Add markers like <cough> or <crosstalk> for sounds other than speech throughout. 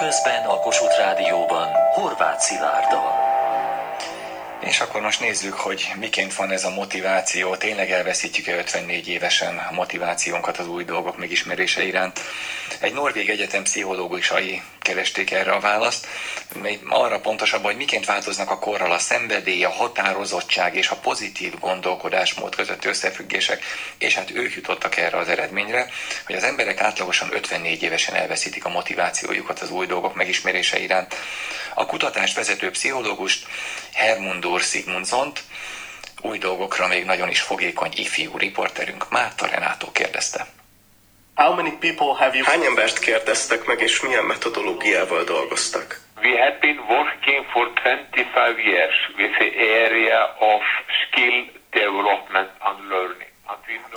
Közben a Kossuth Rádióban Horváth Szilárddal. És akkor most nézzük, hogy miként van ez a motiváció. Tényleg elveszítjük-e 54 évesen a motivációnkat az új dolgok megismerése iránt? Egy norvég egyetem pszichológusai keresték erre a választ, arra pontosabban, hogy miként változnak a korral a szenvedély, a határozottság és a pozitív gondolkodásmód közötti összefüggések, és hát ők jutottak erre az eredményre, hogy az emberek átlagosan 54 évesen elveszítik a motivációjukat az új dolgok megismerése iránt. A kutatást vezető pszichológust Hermundur Sigmundsont új dolgokra még nagyon is fogékony ifjú riporterünk Márta Renátó kérdezte. How many people have you... Hány embert kérdeztek meg, és milyen metodológiával dolgoztak? We have been working for 25 years with the area of skill development and learning.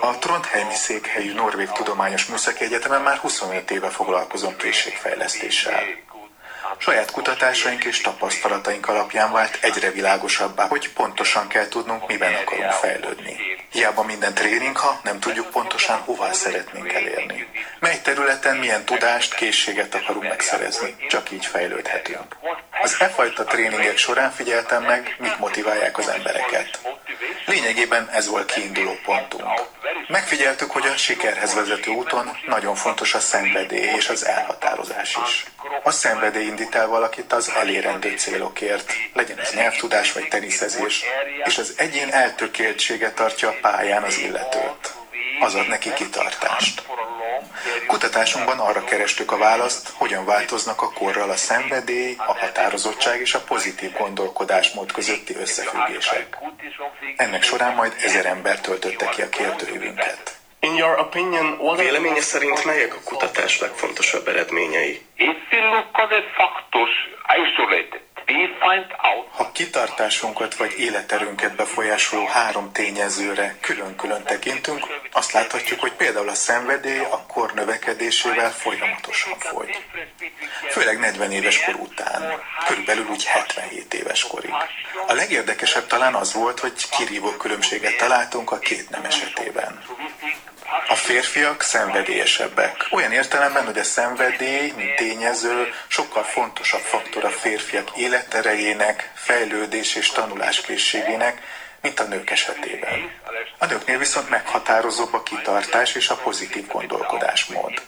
A Trondheimi székhelyű Norvég Tudományos Műszaki Egyetemen már 25 éve foglalkozom készségfejlesztéssel. Saját kutatásaink és tapasztalataink alapján vált egyre világosabbá, hogy pontosan kell tudnunk, miben akarunk fejlődni. Hiába minden tréning, ha nem tudjuk pontosan, hová szeretnénk elérni. Mely területen milyen tudást, készséget akarunk megszerezni. Csak így fejlődhetünk. Az e fajta tréningek során figyeltem meg, mit motiválják az embereket. Lényegében ez volt kiinduló pontunk. Megfigyeltük, hogy a sikerhez vezető úton nagyon fontos a szenvedély és az elhatározás is. A szenvedély indít el valakit az elérendő célokért, legyen ez nyelvtudás vagy teniszezés, és az egyén eltökéltsége tartja a pályán az illetőt. Az ad neki kitartást. Kutatásunkban arra kerestük a választ, hogyan változnak a korral a szenvedély, a határozottság és a pozitív gondolkodásmód közötti összefüggések. Ennek során majd ezer ember töltötte ki a kérdőívünket. In your opinion, what are... Véleménye szerint melyek a kutatás legfontosabb eredményei? If we look at the factors isolated, Ha kitartásunkat vagy életerőnket befolyásoló három tényezőre külön-külön tekintünk, azt láthatjuk, hogy például a szenvedély a kor növekedésével folyamatosan folyt. Főleg 40 éves kor után, körülbelül úgy 77 éves korig. A legérdekesebb talán az volt, hogy kirívó különbséget találtunk a két nem esetében. A férfiak szenvedélyesebbek. Olyan értelemben, hogy a szenvedély, mint tényező, sokkal fontosabb faktor a férfiak életerejének, fejlődés és tanuláskészségének, mint a nők esetében. A nőknél viszont meghatározóbb a kitartás és a pozitív gondolkodásmód.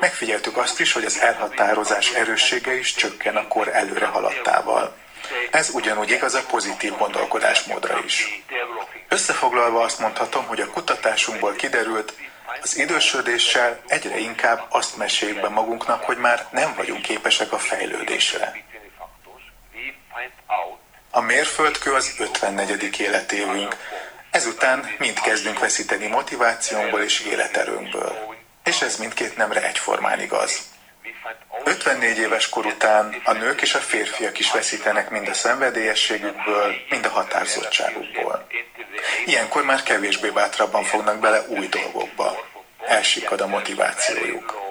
Megfigyeltük azt is, hogy az elhatározás erőssége is csökken a kor előre haladtával. Ez ugyanúgy igaz a pozitív gondolkodásmódra is. Összefoglalva azt mondhatom, hogy a kutatásunkból kiderült, az idősödéssel egyre inkább azt meséljük be magunknak, hogy már nem vagyunk képesek a fejlődésre. A mérföldkő az 54. életévünk. Ezután mind kezdünk veszíteni motivációnkból és életerőnkből. És ez mindkét nemre egyformán igaz. 54 éves kor után a nők és a férfiak is veszítenek mind a szenvedélyességükből, mind a határozottságukból. Ilyenkor már kevésbé bátrabban fognak bele új dolgokba. Elsikad a motivációjuk.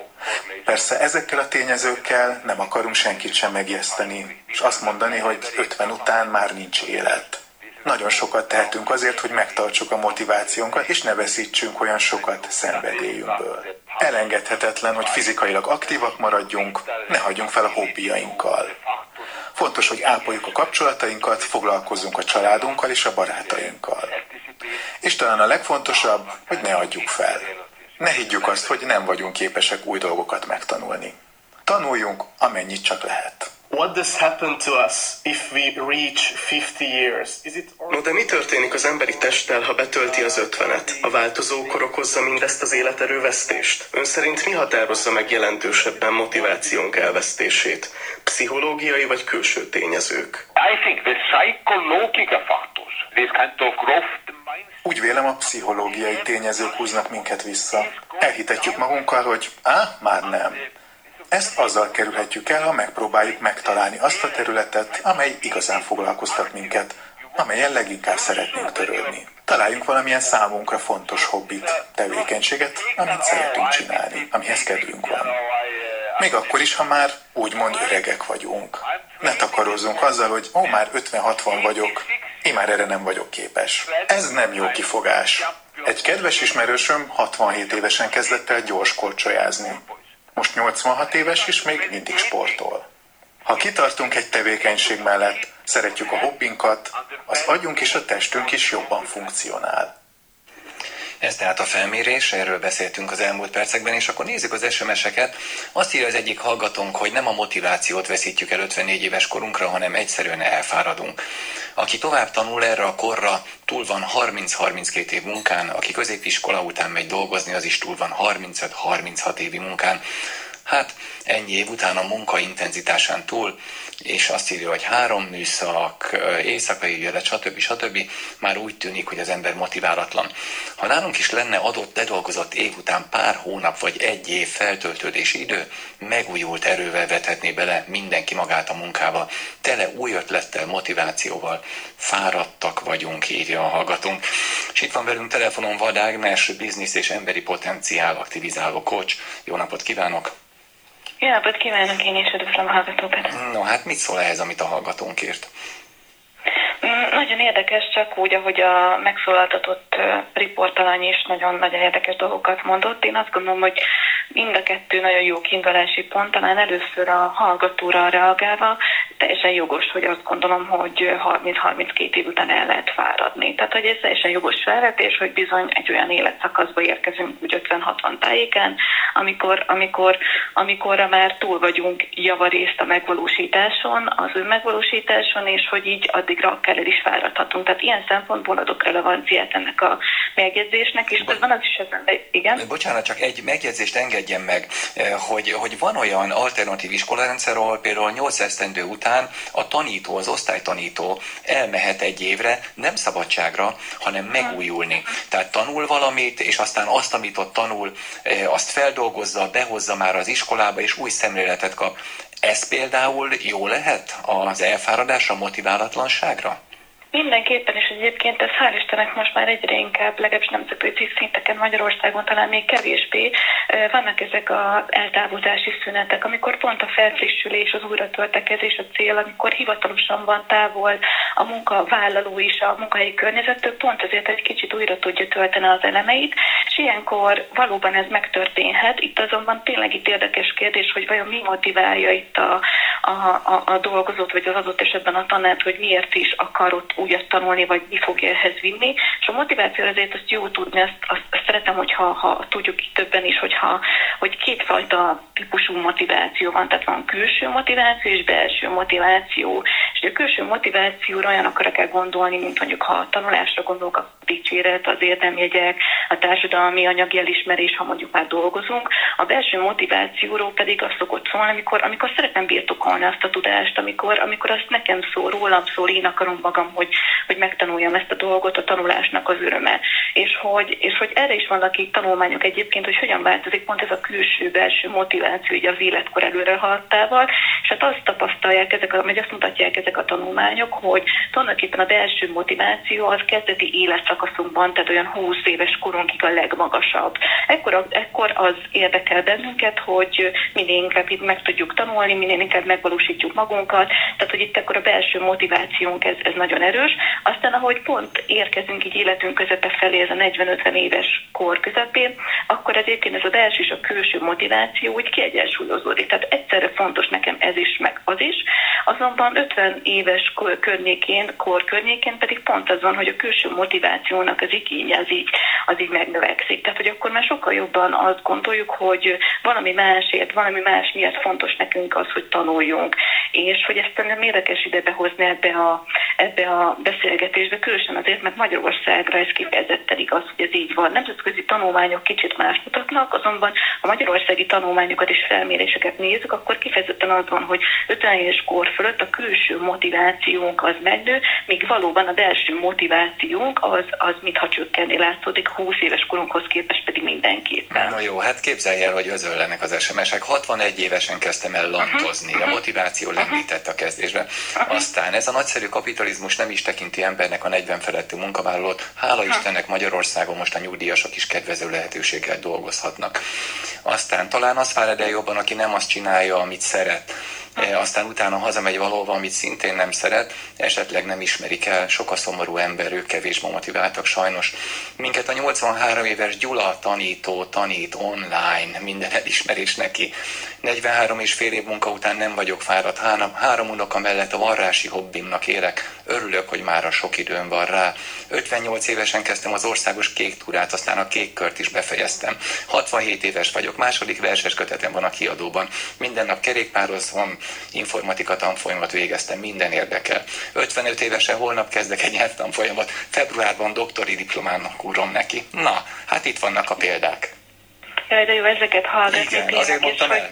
Persze ezekkel a tényezőkkel nem akarunk senkit sem megijeszteni, és azt mondani, hogy 50 után már nincs élet. Nagyon sokat tehetünk azért, hogy megtartsuk a motivációnkat, és ne veszítsünk olyan sokat szenvedélyünkből. Elengedhetetlen, hogy fizikailag aktívak maradjunk, ne hagyjunk fel a hobbiainkkal. Fontos, hogy ápoljuk a kapcsolatainkat, foglalkozzunk a családunkkal és a barátainkkal. És talán a legfontosabb, hogy ne adjuk fel. Ne higgyük azt, hogy nem vagyunk képesek új dolgokat megtanulni. Tanuljunk, amennyit csak lehet. What does happen to us if we reach 50 years? Is it No de mi történik az emberi testtel, ha betölti az ötvenet? A változó kor okozza mindezt az életerővesztést? Ön szerint mi határozza meg jelentősebben motivációnk elvesztését? Pszichológiai vagy külső tényezők? I think the psychological factors, this kind of growth Úgy vélem, a pszichológiai tényezők húznak minket vissza. Elhitetjük magunkkal, hogy á, már nem. Ezt azzal kerülhetjük el, ha megpróbáljuk megtalálni azt a területet, amely igazán foglalkoztat minket, amelyen leginkább szeretnénk törődni. Találjunk valamilyen számunkra fontos hobbit, tevékenységet, amit szeretünk csinálni, amihez kedvünk van. Még akkor is, ha már úgymond öregek vagyunk. Ne takarozzunk azzal, hogy ó, már 50-60 vagyok, én már erre nem vagyok képes. Ez nem jó kifogás. Egy kedves ismerősöm 67 évesen kezdett el gyors korcsolyázni. Most 86 éves és még mindig sportol. Ha kitartunk egy tevékenység mellett, szeretjük a hobbinkat, az agyunk és a testünk is jobban funkcionál. Ez tehát a felmérés, erről beszéltünk az elmúlt percekben, és akkor nézzük az SMS-eket. Azt írja az egyik hallgatónk, hogy nem a motivációt veszítjük el 54 éves korunkra, hanem egyszerűen elfáradunk. Aki tovább tanul erre a korra, túl van 30-32 év munkán, aki középiskola után megy dolgozni, az is túl van 35-36 évi munkán. Hát ennyi év után a munka intenzitásán túl, és azt írja, hogy három műszak, éjszakai jölet, stb. stb. már úgy tűnik, hogy az ember motiválatlan. Ha nálunk is lenne adott ledolgozott év után pár hónap vagy egy év feltöltődési idő, megújult erővel vethetné bele mindenki magát a munkába, tele új ötlettel, motivációval. Fáradtak vagyunk, írja a hallgatónk. És itt van velünk telefonon Vad biznisz és emberi potenciál aktivizáló coach. Jó napot kívánok! Jó napot kívánok, én is üdvözlöm a hallgatókat. No, hát mit szól ehhez, amit a hallgatónk írt? Mm, nagyon érdekes, csak úgy, ahogy a megszólaltatott riportalany is nagyon-nagyon érdekes dolgokat mondott. Én azt gondolom, hogy mind a kettő nagyon jó kiindulási pont, talán először a hallgatóra reagálva, teljesen jogos, hogy azt gondolom, hogy 30-32 év után el lehet fáradni. Tehát, hogy ez teljesen jogos felvetés, hogy bizony egy olyan életszakaszba érkezünk, úgy 50-60 tájéken, amikor, amikor, amikor már túl vagyunk javarészt a megvalósításon, az önmegvalósításon, és hogy így addigra kell el is fáradhatunk. Tehát ilyen szempontból adok relevanciát ennek a megjegyzésnek, és van az is ezen, igen. Bocsánat, csak egy megjegyzést engedjen meg, hogy, hogy van olyan alternatív iskolarendszer, ahol például 8 esztendő után a tanító, az osztálytanító elmehet egy évre, nem szabadságra, hanem megújulni. Tehát tanul valamit, és aztán azt, amit ott tanul, azt feldolgozza, behozza már az iskolába, és új szemléletet kap. Ez például jó lehet az elfáradásra, motiválatlanságra? Mindenképpen, és egyébként ez hál' Istennek most már egyre inkább, legalábbis nemzetközi szinteken Magyarországon talán még kevésbé vannak ezek az eltávozási szünetek, amikor pont a felfrissülés, az újratöltekezés a cél, amikor hivatalosan van távol a munkavállaló is a munkahelyi környezettől, pont azért egy kicsit újra tudja tölteni az elemeit, és ilyenkor valóban ez megtörténhet. Itt azonban tényleg itt érdekes kérdés, hogy vajon mi motiválja itt a, a, a, a dolgozót, vagy az adott esetben a tanát, hogy miért is akarott újat tanulni, vagy mi fogja ehhez vinni. És a motiváció azért azt jó tudni, azt, azt, azt szeretem, hogyha ha tudjuk itt többen is, hogyha, hogy kétfajta típusú motiváció van, tehát van külső motiváció és belső motiváció. És a külső motivációra olyanokra kell gondolni, mint mondjuk ha a tanulásra gondolok, a dicséret, az érdemjegyek, a társadalmi anyagi elismerés, ha mondjuk már dolgozunk. A belső motivációról pedig az szokott szólni, amikor, amikor szeretem birtokolni azt a tudást, amikor, amikor azt nekem szól, rólam szól, én akarom magam, hogy, hogy megtanuljam ezt a dolgot, a tanulásnak az öröme. És hogy, és hogy erre is vannak itt tanulmányok egyébként, hogy hogyan változik pont ez a külső-belső motiváció így az életkor előre haladtával, és hát azt tapasztalják ezek, vagy azt mutatják ezek a tanulmányok, hogy tulajdonképpen a belső motiváció az kezdeti életszakaszunkban, tehát olyan 20 éves korunkig a legmagasabb. Ekkor, ekkor az érdekel bennünket, hogy minél inkább itt meg tudjuk tanulni, minél inkább megvalósítjuk magunkat, tehát hogy itt akkor a belső motivációnk ez, ez nagyon erős. Aztán, ahogy pont érkezünk így életünk közepe felé, ez a 40-50 éves kor közepén, akkor egyébként ez a belső és a külső motiváció úgy kiegyensúlyozódik. Tehát egyszerre fontos nekem ez is, meg az is. Azonban 50 éves környékén, kor környékén pedig pont az van, hogy a külső motivációnak az igénye az így, az így megnövekszik. Tehát, hogy akkor már sokkal jobban azt gondoljuk, hogy valami másért, valami más miatt fontos nekünk az, hogy tanuljunk. És hogy ezt nem érdekes ide behozni ebbe a, ebbe a beszélgetésbe, különösen azért, mert Magyarországra ez kifejezetten igaz, hogy ez így van. Nemzetközi tanulmányok kicsit más mutatnak, azonban a magyarországi tanulmányokat és felméréseket nézzük, akkor kifejezetten az van, hogy 50 éves kor fölött a külső motivációnk az megnő, míg valóban a belső motivációnk az, az mintha csökkenni látszódik, 20 éves korunkhoz képest pedig mindenképpen. Na jó, hát képzelj el, hogy özöllenek az SMS-ek. 61 évesen kezdtem el lantozni, uh-huh. a motiváció lendített a kezdésben. Aztán ez a nagyszerű kapitalizmus nem is tekinti embernek a 40 feletti munkavállalót. Hála. Istennek Magyarországon most a nyugdíjasok is kedvező lehetőséggel dolgozhatnak. Aztán talán az fárad el jobban, aki nem azt csinálja, amit szeret, aztán utána hazamegy valahova, amit szintén nem szeret, esetleg nem ismerik el, sok a szomorú ember, ők kevés motiváltak sajnos. Minket a 83 éves Gyula tanító tanít online, minden elismerés neki. 43 és fél év munka után nem vagyok fáradt, három, három unoka mellett a varrási hobbimnak élek, örülök, hogy már a sok időm van rá. 58 évesen kezdtem az országos kék túrát, aztán a kék kört is befejeztem. 67 éves vagyok, második verses kötetem van a kiadóban. Minden nap kerékpározom, informatika tanfolyamat végeztem, minden érdekel. 55 évesen holnap kezdek egy nyelvtanfolyamat, februárban doktori diplomának úrom neki. Na, hát itt vannak a példák. Jaj, de jó ezeket hallgatni. Igen, azért mondtam el.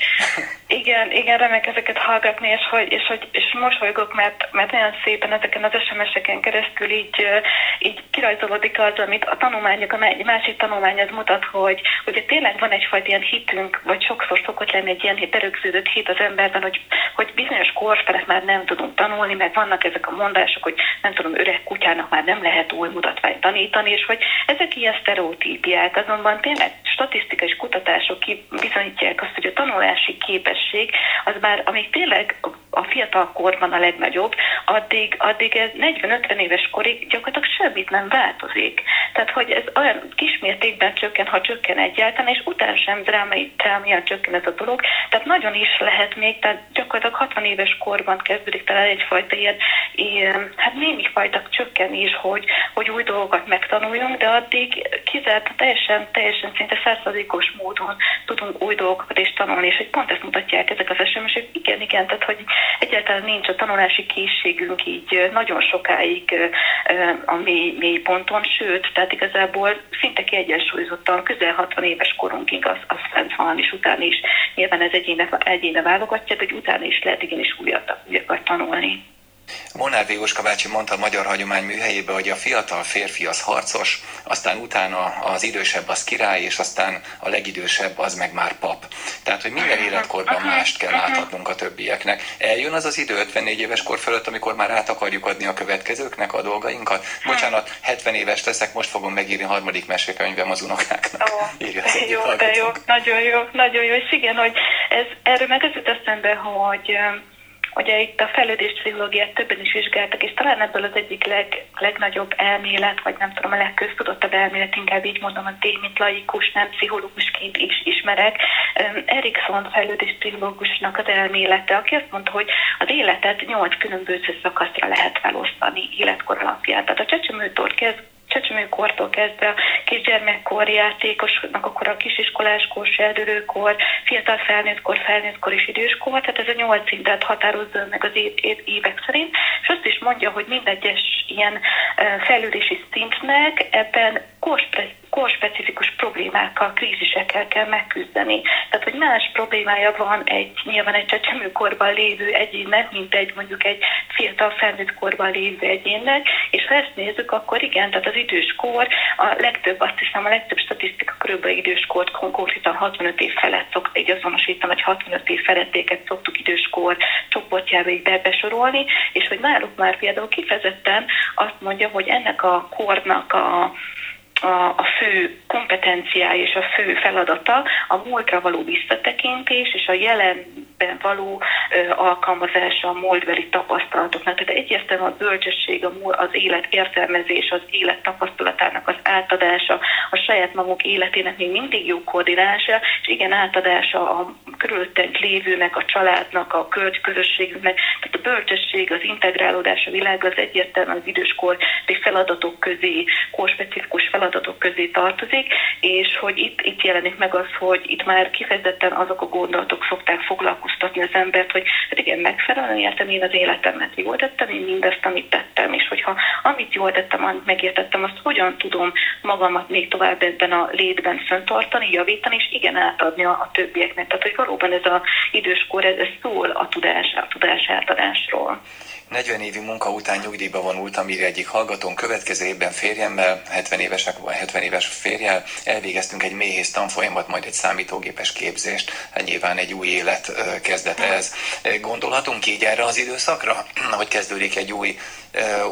Igen, igen, remek ezeket hallgatni, és hogy, és hogy és mosolygok, mert, mert olyan szépen ezeken az SMS-eken keresztül így, így kirajzolódik az, amit a tanulmányok, a másik tanulmány az mutat, hogy ugye tényleg van egyfajta ilyen hitünk, vagy sokszor szokott lenni egy ilyen berögződött hit az emberben, hogy, hogy bizonyos kor felett már nem tudunk tanulni, meg vannak ezek a mondások, hogy nem tudom, öreg kutyának már nem lehet új mutatványt tanítani, és hogy ezek ilyen sztereotípiák, azonban tényleg statisztikai kutatások bizonyítják azt, hogy a tanulási képesség az már, amíg tényleg a fiatal korban a legnagyobb, addig, addig ez 40-50 éves korig gyakorlatilag semmit nem változik. Tehát, hogy ez olyan kismértékben csökken, ha csökken egyáltalán, és utána sem drámai, drámaian csökken ez a dolog. Tehát nagyon is lehet még, tehát gyakorlatilag 60 éves korban kezdődik talán egyfajta ilyen, ilyen hát némi fajta csökkenés, hogy, hogy új dolgokat megtanuljunk, de addig kizárt, teljesen, teljesen szinte százszerzékos módon tudunk új dolgokat is tanulni, és hogy pont ezt mutatják ezek az SMS-ek. Igen, igen, tehát hogy egyáltalán nincs a tanulási készségünk így nagyon sokáig a mély, mély ponton, sőt, tehát igazából szinte kiegyensúlyozottan közel 60 éves korunkig az, az fent van, és utána is nyilván ez egyéne, egyéne válogatja, de hogy utána is lehet igenis újat, újakat tanulni. Monárd Jóska bácsi mondta a Magyar Hagyomány műhelyébe, hogy a fiatal férfi az harcos, aztán utána az idősebb az király, és aztán a legidősebb az meg már pap. Tehát, hogy minden életkorban mást kell átadnunk a többieknek. Eljön az az idő 54 éves kor fölött, amikor már át akarjuk adni a következőknek a dolgainkat. Bocsánat, 70 éves leszek, most fogom megírni a harmadik mesekönyvem az unokáknak. Ó, <laughs> Írja az jó, de jó, nagyon jó, nagyon jó, és igen, hogy ez, erről meg az eszembe, hogy Ugye itt a fejlődés pszichológiát többen is vizsgáltak, és talán ebből az egyik leg, legnagyobb elmélet, vagy nem tudom, a legköztudottabb elmélet, inkább így mondom, a tény, mint laikus, nem pszichológusként is ismerek. Erikson fejlődés pszichológusnak az elmélete, aki azt mondta, hogy az életet nyolc különböző szakaszra lehet felosztani életkor alapján. Tehát a csecsemőtől kezd csecsemőkortól kezdve a kisgyermekkor, játékosnak, akkor a kisiskoláskor, serdülőkor, fiatal felnőttkor, felnőttkor és időskor, tehát ez a nyolc szintet határozza meg az év, év, évek szerint, és azt is mondja, hogy mindegyes ilyen eh, fejlődési szintnek ebben korspre- korspecifikus problémákkal, krízisekkel kell megküzdeni. Tehát, hogy más problémája van egy nyilván egy csecsemőkorban lévő egyénnek, mint egy mondjuk egy fiatal felnőtt korban lévő egyénnek, és ha ezt nézzük, akkor igen, tehát az időskor, a legtöbb, azt hiszem, a legtöbb statisztika körülbelül időskort konkrétan 65 év felett szokta így azonosítani, vagy 65 év felettéket szoktuk időskor csoportjába így be- besorolni, és hogy náluk már például kifejezetten azt mondja, hogy ennek a kornak a a, a fő kompetenciája és a fő feladata a múltra való visszatekintés és a jelenben való alkalmazása a múltbeli tapasztalatoknak. Tehát egyértelműen a bölcsesség, az élet értelmezés, az élet tapasztalatának az átadása, a saját maguk életének még mindig jó koordinálása, és igen, átadása a körülöttünk lévőnek, a családnak, a költ közösségünknek, tehát a bölcsesség, az integrálódás a világ az egyértelműen az időskori feladatok közé, korspecifikus feladatok közé tartozik, és hogy itt, itt jelenik meg az, hogy itt már kifejezetten azok a gondolatok szokták foglalkoztatni az embert, hogy hát igen, megfelelően éltem én az életemet, jól tettem én mindezt, amit tettem, és hogyha amit jól tettem, amit megértettem, azt hogyan tudom magamat még tovább ebben a létben fenntartani, javítani, és igen, átadni a, a többieknek. Tehát, hogy valóban ez az időskor, ez, ez szól a tudás, a tudás átadásról. 40 évi munka után nyugdíjba vonultam, írja egyik hallgatón, következő évben férjemmel, 70 évesek vagy 70 éves férjel, elvégeztünk egy méhész tanfolyamat, majd egy számítógépes képzést, hát nyilván egy új élet kezdete ez. Gondolhatunk így erre az időszakra, <clears throat> hogy kezdődik egy új,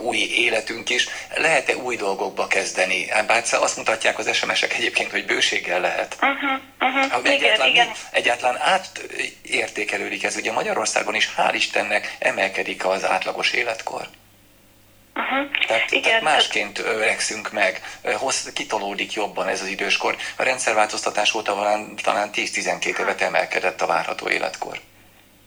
új életünk is. Lehet-e új dolgokba kezdeni? Bár azt mutatják az SMS-ek egyébként, hogy bőséggel lehet. Uh-huh, uh-huh. Egyáltalán, igen, igen. egyáltalán átértékelődik ez. Ugye Magyarországon is hál' Istennek emelkedik az átlagos életkor. Uh-huh. Tehát, Igen, tehát másként öregszünk meg, hossz, kitolódik jobban ez az időskor. A rendszerváltoztatás óta talán 10-12 évet emelkedett a várható életkor.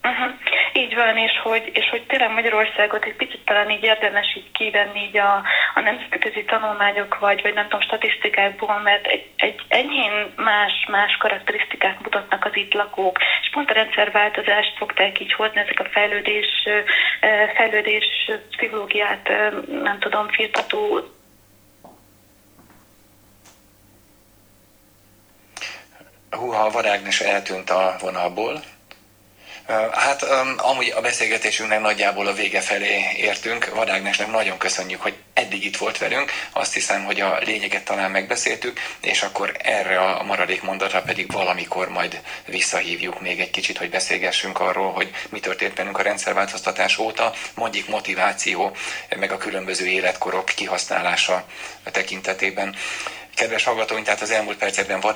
Uh-huh. Így van, és hogy, és hogy tényleg Magyarországot egy picit talán így érdemes így kivenni így a, a nemzetközi tanulmányok, vagy, vagy nem tudom, statisztikákból, mert egy, egy enyhén más, más karakterisztikák mutatnak az itt lakók, és pont a rendszerváltozást fogták így hozni, ezek a fejlődés, fejlődés pszichológiát, nem tudom, firtató Húha, a Varágnes eltűnt a vonalból. Hát amúgy a beszélgetésünknek nagyjából a vége felé értünk. Vadágnesnek nagyon köszönjük, hogy eddig itt volt velünk. Azt hiszem, hogy a lényeget talán megbeszéltük, és akkor erre a maradék mondatra pedig valamikor majd visszahívjuk még egy kicsit, hogy beszélgessünk arról, hogy mi történt bennünk a rendszerváltoztatás óta, mondjuk motiváció, meg a különböző életkorok kihasználása tekintetében. Kedves hallgatóink, tehát az elmúlt percekben